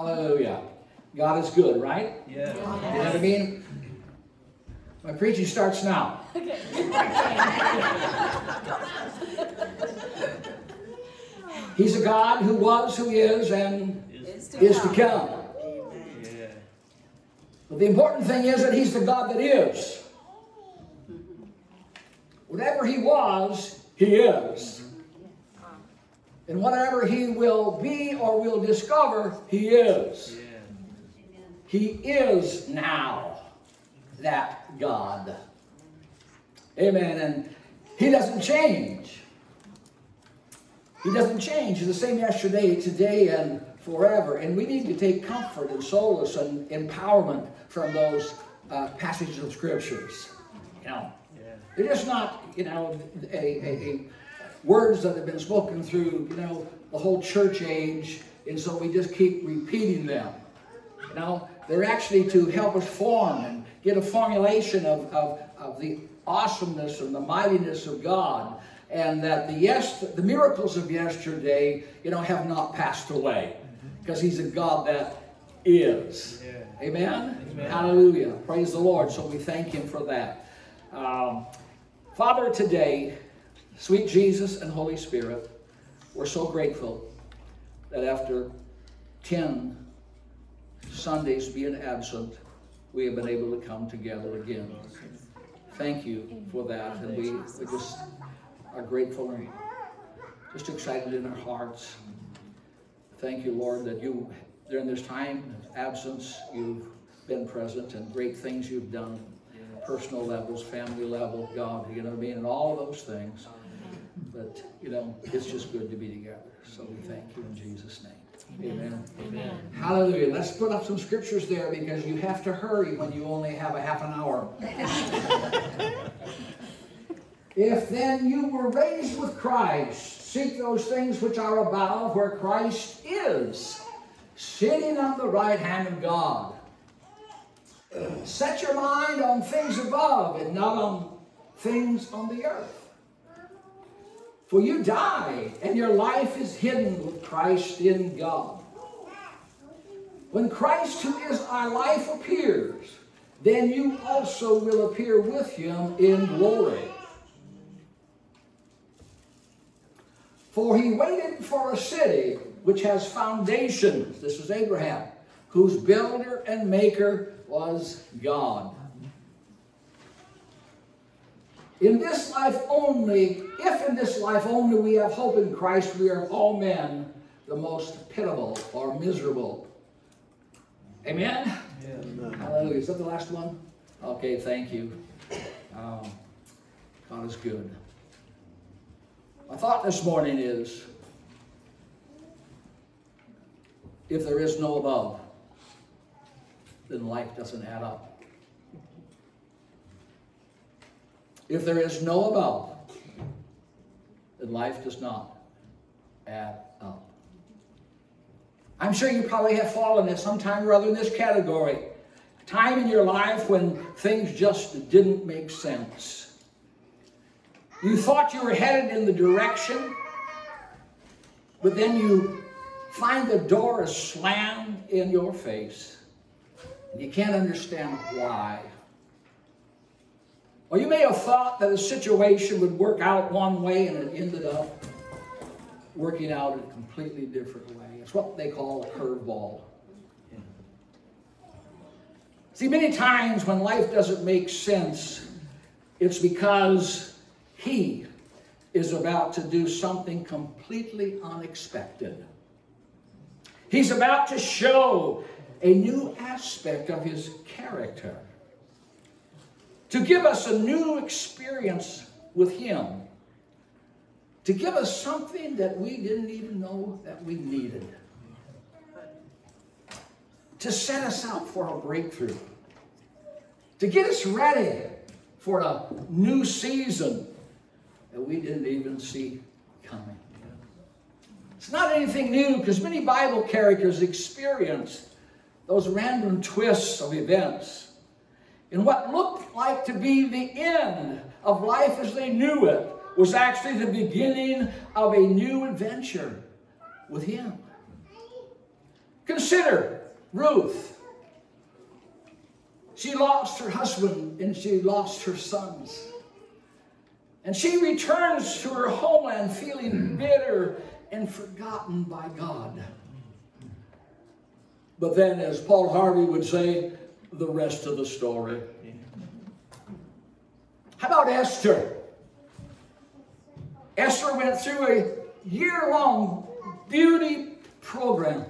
Hallelujah. God is good, right? Yeah. You know what I mean? My preaching starts now. Okay. He's a God who was, who is, and Is- is to come. Yeah. But the important thing is that He's the God that is. Whatever He was, He is. And whatever He will be or will discover, He is. Yeah. He is now that God. Amen. And He doesn't change. He doesn't change. He's the same yesterday, today, and forever. And we need to take comfort and solace and empowerment from those uh, passages of scriptures. You know, Yeah. they're just not, you know, a, a, a words that have been spoken through, you know, the whole church age, and so we just keep repeating them. You know, they're actually to help us form and get a formulation of, of, of the awesomeness and the mightiness of God. And that the yes, the miracles of yesterday, you know, have not passed away. Because He's a God that is. Yeah. Amen? Amen. Hallelujah. Praise the Lord. So we thank Him for that. Um, Father, today, sweet Jesus and Holy Spirit, we're so grateful that after 10 Sundays being absent, we have been able to come together again. Thank you for that. And we, we just are grateful and just excited in our hearts. Thank you, Lord, that you, during this time of absence, you've been present and great things you've done, personal levels, family level, God, you know what I mean, and all of those things. But, you know, it's just good to be together. So we thank you in Jesus' name. Amen. Amen. Hallelujah. Let's put up some scriptures there because you have to hurry when you only have a half an hour. if then you were raised with Christ, seek those things which are above where Christ is, sitting on the right hand of God. Set your mind on things above and not on things on the earth. For you died, and your life is hidden with Christ in God. When Christ, who is our life, appears, then you also will appear with him in glory. For he waited for a city which has foundations. This is Abraham, whose builder and maker was God. In this life only, if in this life only we have hope in Christ, we are of all men the most pitiable or miserable. Amen? Yeah. Hallelujah. Is that the last one? Okay, thank you. Um, God is good. My thought this morning is if there is no above, then life doesn't add up. If there is no above, then life does not add up. I'm sure you probably have fallen at some time or other in this category. A time in your life when things just didn't make sense. You thought you were headed in the direction, but then you find the door is slammed in your face, and you can't understand why. Or you may have thought that a situation would work out one way and it ended up working out in a completely different way. It's what they call a curveball. See, many times when life doesn't make sense, it's because He is about to do something completely unexpected. He's about to show a new aspect of His character to give us a new experience with Him, to give us something that we didn't even know that we needed, to set us out for a breakthrough, to get us ready for a new season that we didn't even see coming. It's not anything new because many Bible characters experienced those random twists of events in what looked like to be the end of life as they knew it was actually the beginning of a new adventure with Him. Consider Ruth. She lost her husband and she lost her sons. And she returns to her homeland feeling bitter and forgotten by God. But then, as Paul Harvey would say, the rest of the story. How about Esther? Esther went through a year long beauty program.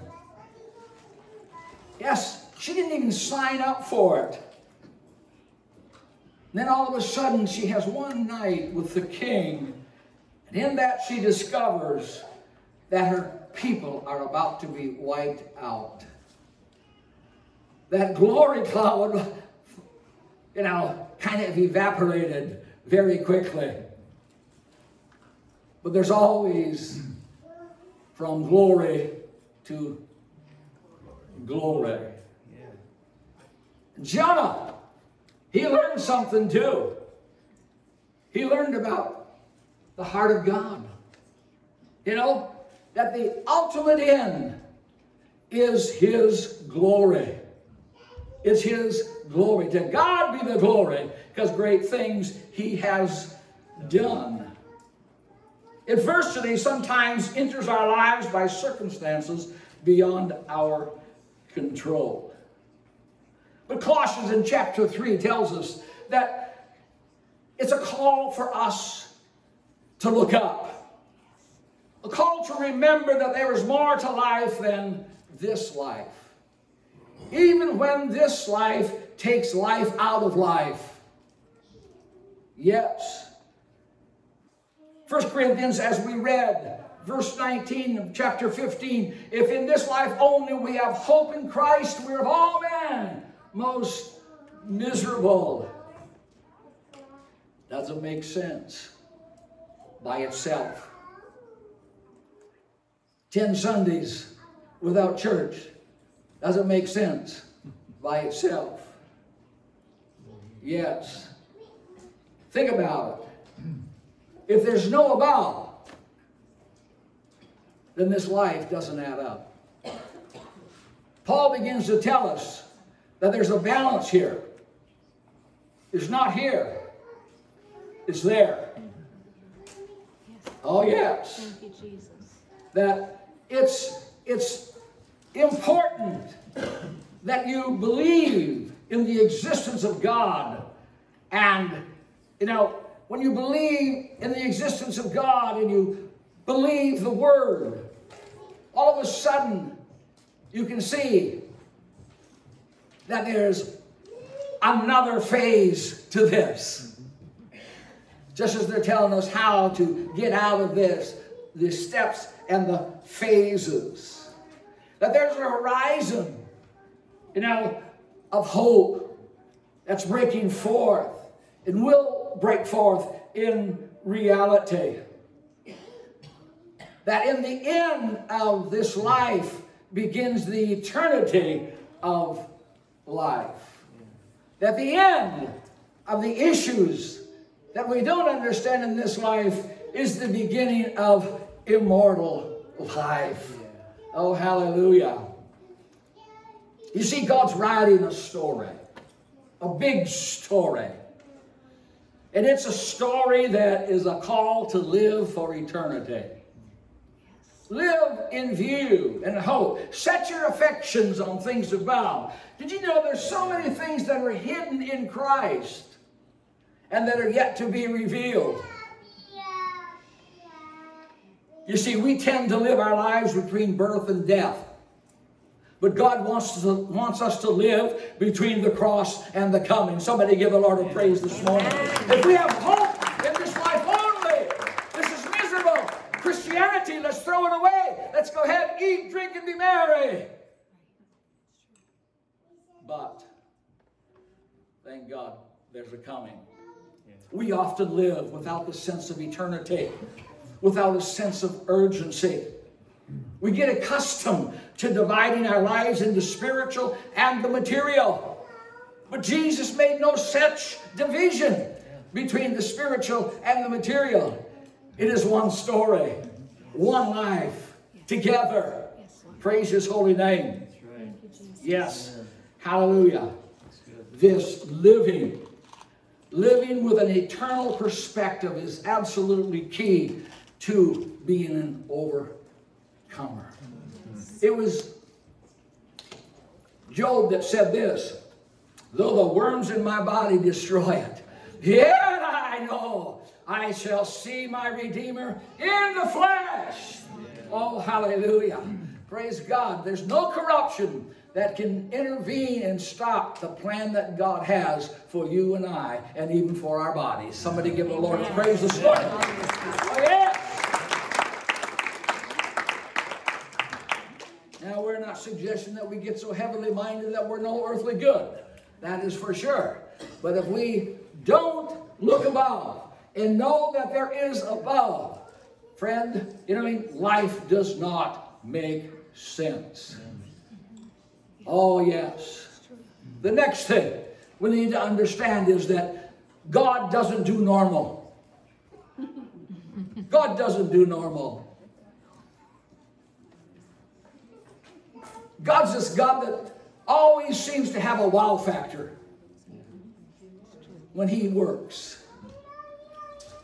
Yes, she didn't even sign up for it. Then all of a sudden, she has one night with the king, and in that, she discovers that her people are about to be wiped out. That glory cloud, you know, kind of evaporated very quickly. But there's always from glory to glory. Jonah, he learned something too. He learned about the heart of God. You know, that the ultimate end is His glory. It's His glory. To God be the glory, because great things He has done. Adversity sometimes enters our lives by circumstances beyond our control. But Colossians in chapter 3 tells us that it's a call for us to look up, a call to remember that there is more to life than this life. Even when this life takes life out of life. Yes, 1 Corinthians, as we read, verse 19 of chapter 15, if in this life only we have hope in Christ, we're of all men most miserable. Doesn't make sense by itself. 10 Sundays without church doesn't make sense by itself. Yes. Think about it. If there's no about, then this life doesn't add up. Paul begins to tell us that there's a balance here. It's not here, it's there. Oh, yes. Thank you, Jesus. That it's, it's important that you believe in the existence of God. And, you know, when you believe in the existence of God and you believe the Word, all of a sudden you can see that there's another phase to this. Just as they're telling us how to get out of this, the steps and the phases. That there's a horizon, you know, of hope that's breaking forth and will break forth in reality. That in the end of this life begins the eternity of life. That the end of the issues that we don't understand in this life is the beginning of immortal life. Oh, hallelujah. You see, God's writing a story, a big story. And it's a story that is a call to live for eternity. Live in view and hope. Set your affections on things above. Did you know there's so many things that are hidden in Christ and that are yet to be revealed? You see, we tend to live our lives between birth and death. But God wants, to, wants us to live between the cross and the coming. Somebody give the Lord a praise this morning. If we have hope in this life only, this is miserable. Christianity, let's throw it away. Let's go ahead, eat, drink, and be merry. But thank God there's a coming. We often live without the sense of eternity, without a sense of urgency. We get accustomed to dividing our lives into spiritual and the material. But Jesus made no such division between the spiritual and the material. It is one story, one life, together. Praise His holy name. Yes. Hallelujah. This living, living with an eternal perspective is absolutely key to being an overcomer. It was Job that said this though the worms in my body destroy it, yet I know I shall see my Redeemer in the flesh. Oh, hallelujah. Praise God. There's no corruption that can intervene and stop the plan that God has for you and I, and even for our bodies. Somebody give the Lord praise this morning. Oh, yeah. Now, we're not suggesting that we get so heavenly minded that we're no earthly good. That is for sure. But if we don't look above and know that there is above, friend, you know what I mean? Life does not make sense. Oh, yes. The next thing we need to understand is that God doesn't do normal. God doesn't do normal. God's this God that always seems to have a wow factor when He works.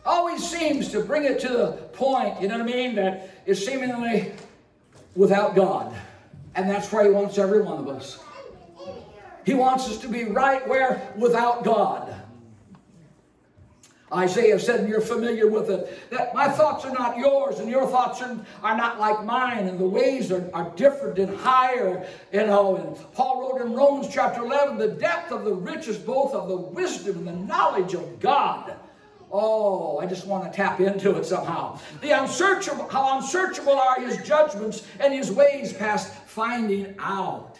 Always seems to bring it to the point, you know what I mean, that is seemingly without God. And that's where He wants every one of us. He wants us to be right where without God. Isaiah said, and you're familiar with it, that my thoughts are not yours, and your thoughts are, are not like mine, and the ways are, are different and higher. You know, and Paul wrote in Romans chapter 11, the depth of the riches, both of the wisdom and the knowledge of God. Oh, I just want to tap into it somehow. The unsearchable, how unsearchable are his judgments and his ways past finding out.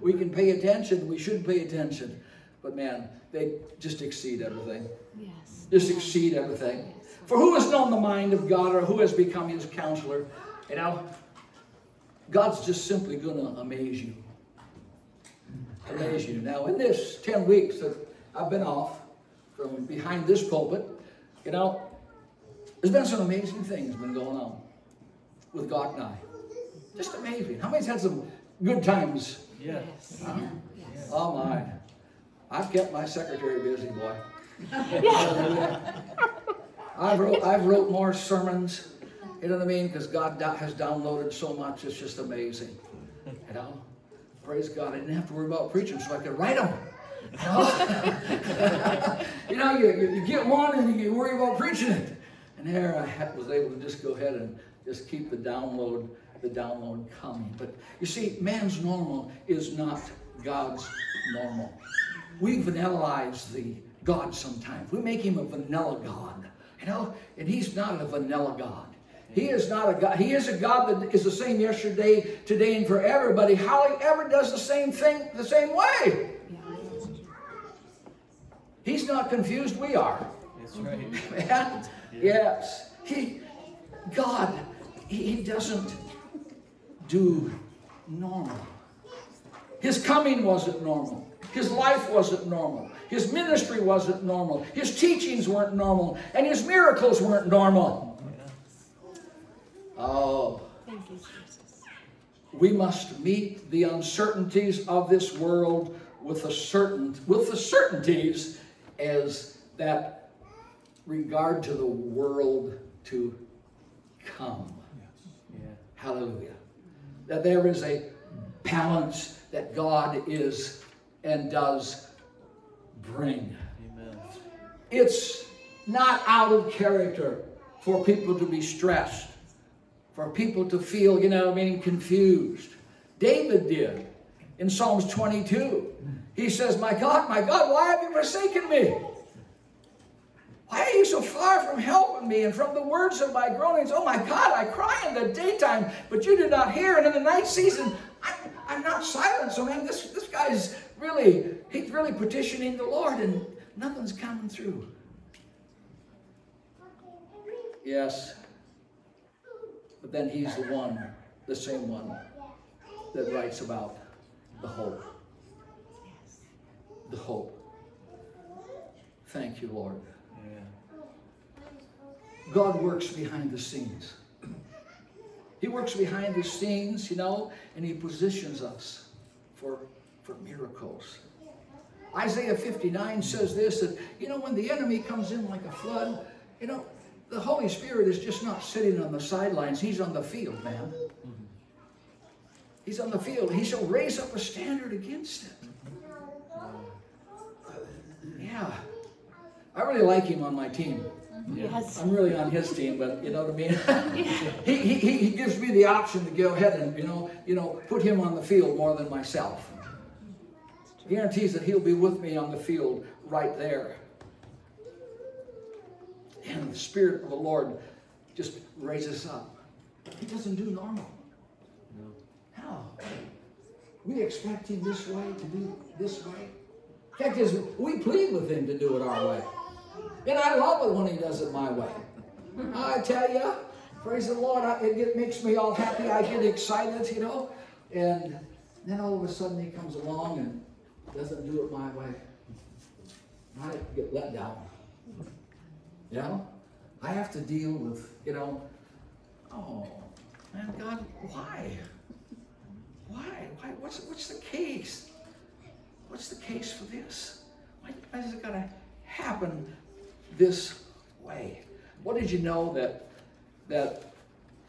We can pay attention, we should pay attention, but man, they just exceed everything. Yes. Just exceed everything. For who has known the mind of God or who has become his counselor? You know, God's just simply going to amaze you. Amaze you. Now, in this 10 weeks that I've been off from behind this pulpit, you know, there's been some amazing things been going on with God and I. Just amazing. How many's had some good times? Yes. Uh, yes. Oh my. I've kept my secretary busy, boy. I've wrote, I've wrote more sermons, you know what I mean? Because God has downloaded so much, it's just amazing. You know? Praise God. I didn't have to worry about preaching, so I could write them. You know, you, know you, you, get one and you worry about preaching it. And there I was able to just go ahead and just keep the download, the download coming. But you see, man's normal is not God's normal. We vanillaize the God sometimes. We make him a vanilla God, you know, and he's not a vanilla God. He is not a God. He is a God that is the same yesterday, today, and forever, but he hardly ever does the same thing the same way. He's not confused, we are. That's right. Man, yes. He, God, he doesn't do normal. His coming wasn't normal. His life wasn't normal. His ministry wasn't normal. His teachings weren't normal. And his miracles weren't normal. Oh. Thank you, Jesus. We must meet the uncertainties of this world with the certain with the certainties as that regard to the world to come. Yes. Yeah. Hallelujah. That there is a balance that God is and does bring. Amen. It's not out of character for people to be stressed, for people to feel, you know, I mean, confused. David did in Psalms 22. He says, My God, my God, why have you forsaken me? Why are you so far from helping me and from the words of my groanings? Oh my God, I cry in the daytime, but you do not hear. And in the night season, I, I'm not silent. So, man, this, this guy's really, he's really petitioning the Lord and nothing's coming through. Yes. But then he's the one, the same one, that writes about the hope. The hope. Thank you, Lord. God works behind the scenes. He works behind the scenes, you know, and He positions us for, for miracles. Isaiah 59 says this that, you know, when the enemy comes in like a flood, you know, the Holy Spirit is just not sitting on the sidelines, He's on the field, man. He's on the field. He shall raise up a standard against it. Yeah. I really like him on my team. Yes. I'm really on his team, but you know what I mean. he, he, he gives me the option to go ahead and you know you know put him on the field more than myself. Guarantees that he'll be with me on the field right there. And the Spirit of the Lord just raises up. He doesn't do normal. How? We expect him this way to do this way. Fact is, we plead with him to do it our way. And I love it when he does it my way. I tell you, praise the Lord, it makes me all happy. I get excited, you know. And then all of a sudden he comes along and doesn't do it my way. I get let down. You know? I have to deal with, you know, oh, man, God, why? Why? Why? What's, what's the case? What's the case for this? Why, why is it going to happen this way? What did you know that that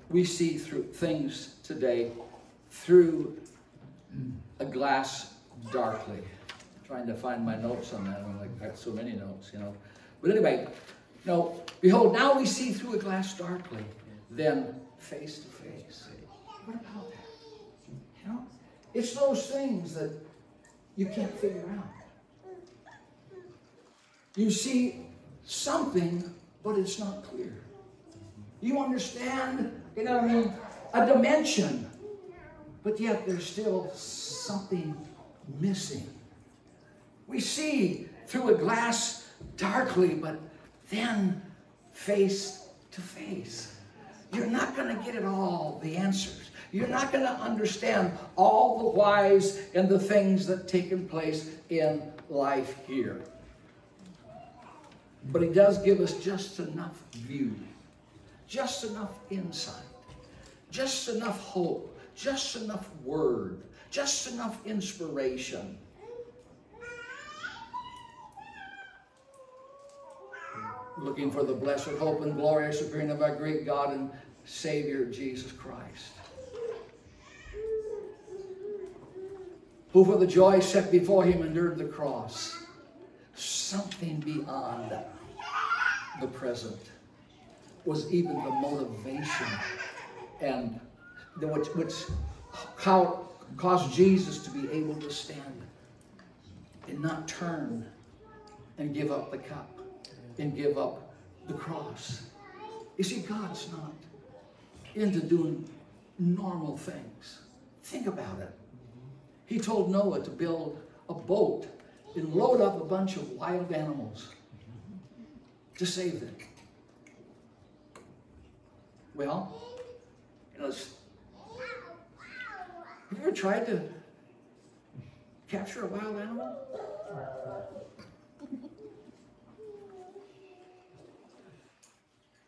we see through things today through a glass darkly? Trying to find my notes on that. I'm like, I got so many notes, you know. But anyway, no. Behold, now we see through a glass darkly, then face to face. What about that? You know, it's those things that you can't figure out. You see something, but it's not clear. You understand, you know what I mean, a dimension, but yet there's still something missing. We see through a glass darkly, but then face to face. You're not going to get it all, the answers. You're not going to understand all the whys and the things that taken place in life here. But he does give us just enough view, just enough insight, just enough hope, just enough word, just enough inspiration. Looking for the blessed hope and glorious appearing of our great God and Savior Jesus Christ. Who for the joy set before him endured the cross. Something beyond the present was even the motivation and the, which, which how caused Jesus to be able to stand and not turn and give up the cup and give up the cross. You see, God's not into doing normal things. Think about it. He told Noah to build a boat and load up a bunch of wild animals to save them. Well, you know, you ever tried to capture a wild animal?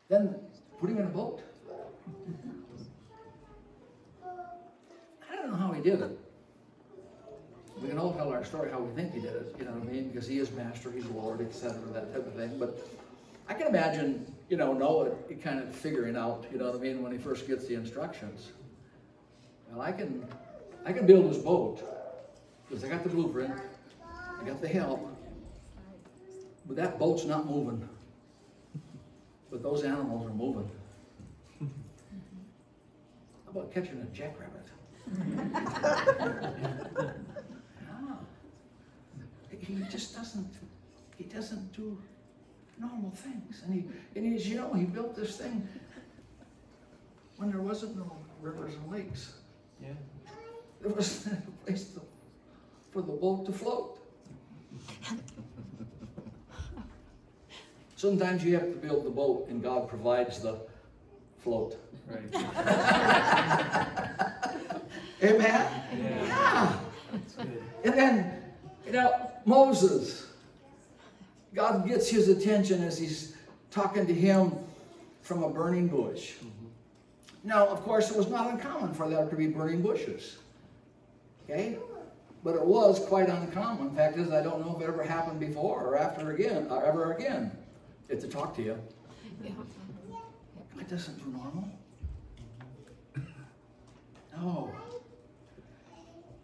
Then put him in a boat. I don't know how he did it. We can all tell our story how we think he did it, you know what I mean? Because he is master, he's Lord, etc., that type of thing. But I can imagine, you know, Noah kind of figuring out, you know what I mean, when he first gets the instructions. Well, I can, I can build this boat because I got the blueprint, I got the help, but that boat's not moving. But those animals are moving. How about catching a jackrabbit? He just doesn't, he doesn't do normal things. And he, and as you know, he built this thing when there wasn't no rivers and lakes. Yeah. There was a place to, for the boat to float. Sometimes you have to build the boat and God provides the float. Right. Amen? Yeah. Yeah. And then, you know, Moses, God gets his attention as he's talking to him from a burning bush. Mm-hmm. Now, of course, it was not uncommon for there to be burning bushes. Okay? but it was quite uncommon. Fact is, I don't know if it ever happened before or after again, or ever again. It's a talk to you. Yeah. God doesn't do normal. No.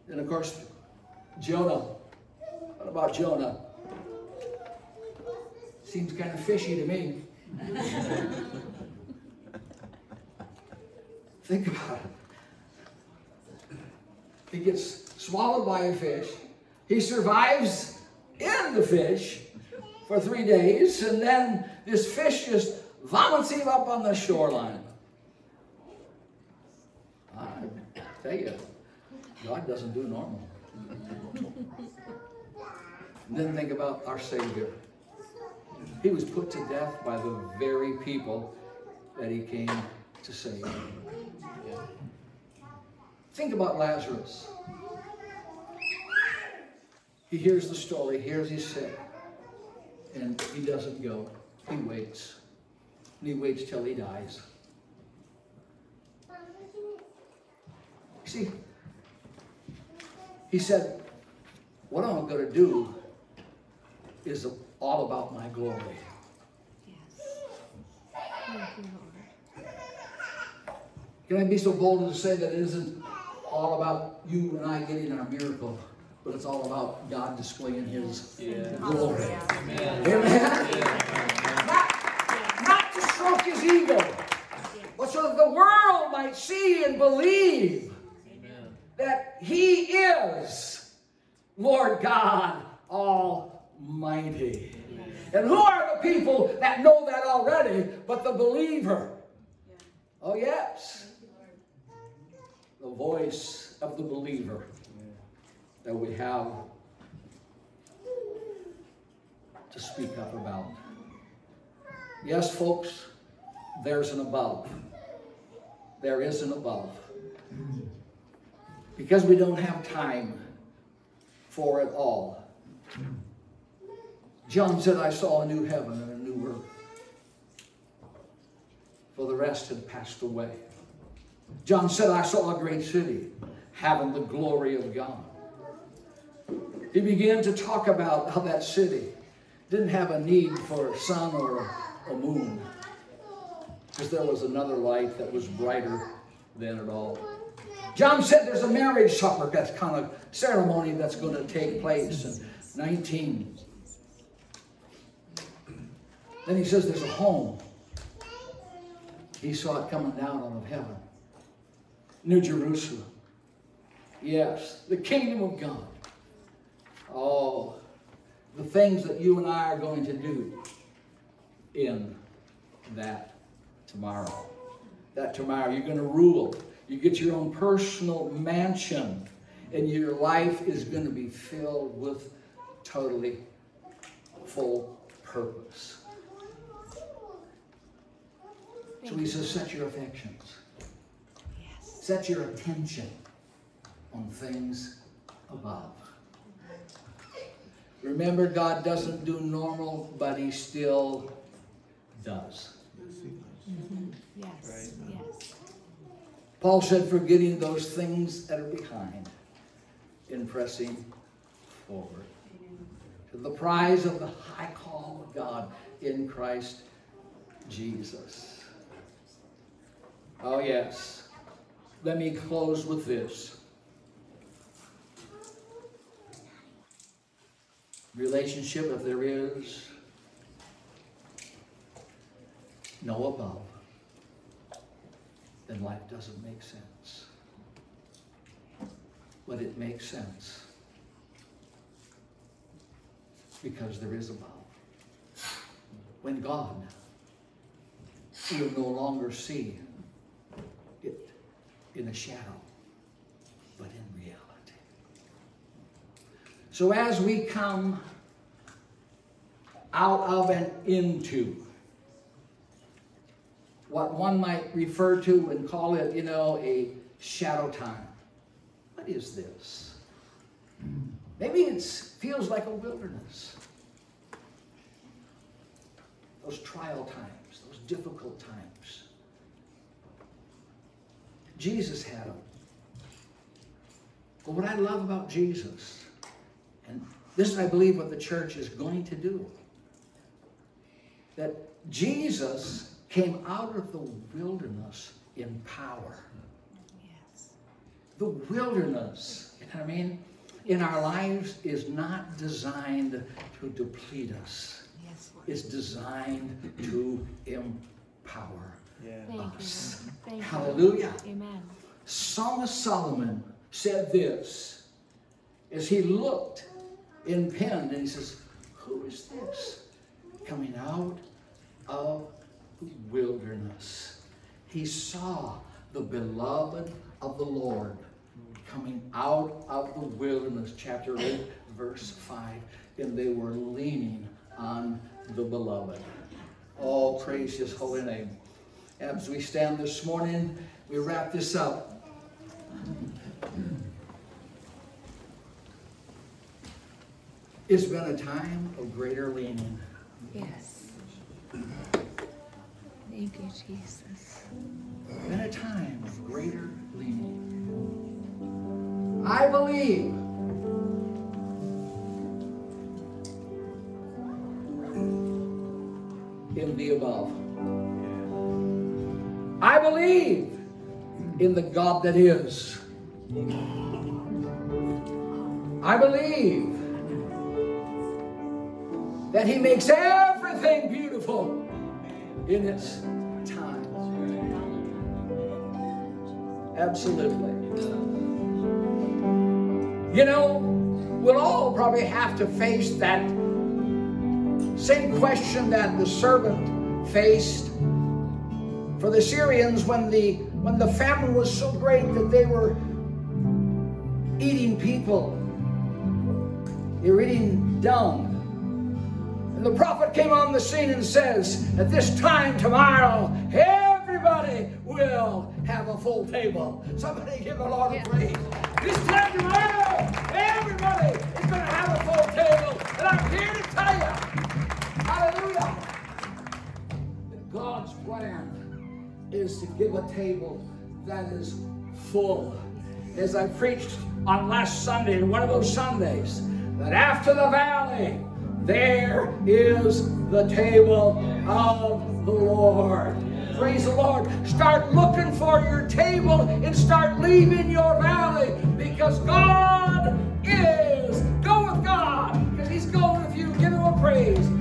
And of course, Jonah. What about Jonah? Seems kind of fishy to me. Think about it. He gets swallowed by a fish. He survives in the fish for three days, and then this fish just vomits him up on the shoreline. I tell you, God doesn't do normal. And then think about our Savior. He was put to death by the very people that he came to save. Think about Lazarus. He hears the story, hears he's sick, and he doesn't go. He waits. And he waits till he dies. See, he said, What I'm going to do is all about my glory. Yes. Thank you, Lord. Can I be so bold as to say that it isn't all about you and I getting our miracle, but it's all about God displaying His glory? Hallelujah. Amen? Not, not to stroke His ego, but so that the world might see and believe that He is Lord God Almighty. And who are the people that know that already but the believer? Oh, yes. The voice of the believer that we have to speak up about. Yes, folks, there's an above. There is an above. Because we don't have time for it all. John said, I saw a new heaven and a new earth. For the rest had passed away. John said, I saw a great city having the glory of God. He began to talk about how that city didn't have a need for a sun or a moon because there was another light that was brighter than it all. John said there's a marriage supper, that's kind of ceremony that's going to take place in 19. Then he says there's a home. He saw it coming down out of heaven. New Jerusalem. Yes, the kingdom of God. Oh, the things that you and I are going to do in that tomorrow. That tomorrow you're going to rule. You get your own personal mansion, and your life is going to be filled with totally full purpose. So he says, set your affections, Yes. Set your attention on things above. Remember, God doesn't do normal, but he still does. Yes. Yes. Paul said, forgetting those things that are behind and pressing forward to the prize of the high call of God in Christ Jesus. Oh, yes. Let me close with this. Relationship, if there is no above, then life doesn't make sense. But it makes sense because there is above. When God will no longer see in a shadow, but in reality. So as we come out of and into what one might refer to and call it, you know, a shadow time. What is this? Maybe it feels like a wilderness. Those trial times, those difficult times. Jesus had them. But what I love about Jesus, and this is, I believe, what the church is going to do, that Jesus came out of the wilderness in power. Yes. The wilderness, you know what I mean, in our lives is not designed to deplete us. Yes, Lord. It's designed to empower us. Thank Hallelujah. you. Amen. Psalmist Solomon said this as he looked in pen and he says, Who is this coming out of the wilderness? He saw the beloved of the Lord coming out of the wilderness, chapter 8, verse 5, and they were leaning on the beloved. Oh, praise his holy name. As we stand this morning, we wrap this up. It's been a time of greater leaning. Yes. Thank you, Jesus. Been a time of greater leaning. I believe in the above. Believe in the God that is. I believe that He makes everything beautiful in its time. Absolutely. You know, we'll all probably have to face that same question that the servant faced for the Syrians when the when the famine was so great that they were eating people. They were eating dung. And the prophet came on the scene and says, At this time tomorrow, everybody will have a full table. Somebody give the Lord a praise. This time tomorrow, everybody is going to have a full table. And I'm here to tell you, hallelujah, that God's plan is to give a table that is full. As I preached on last Sunday, one of those Sundays, that after the valley, there is the table of the Lord. Praise the Lord. Start looking for your table and start leaving your valley because God is. Go with God because He's going with you. Give Him a praise.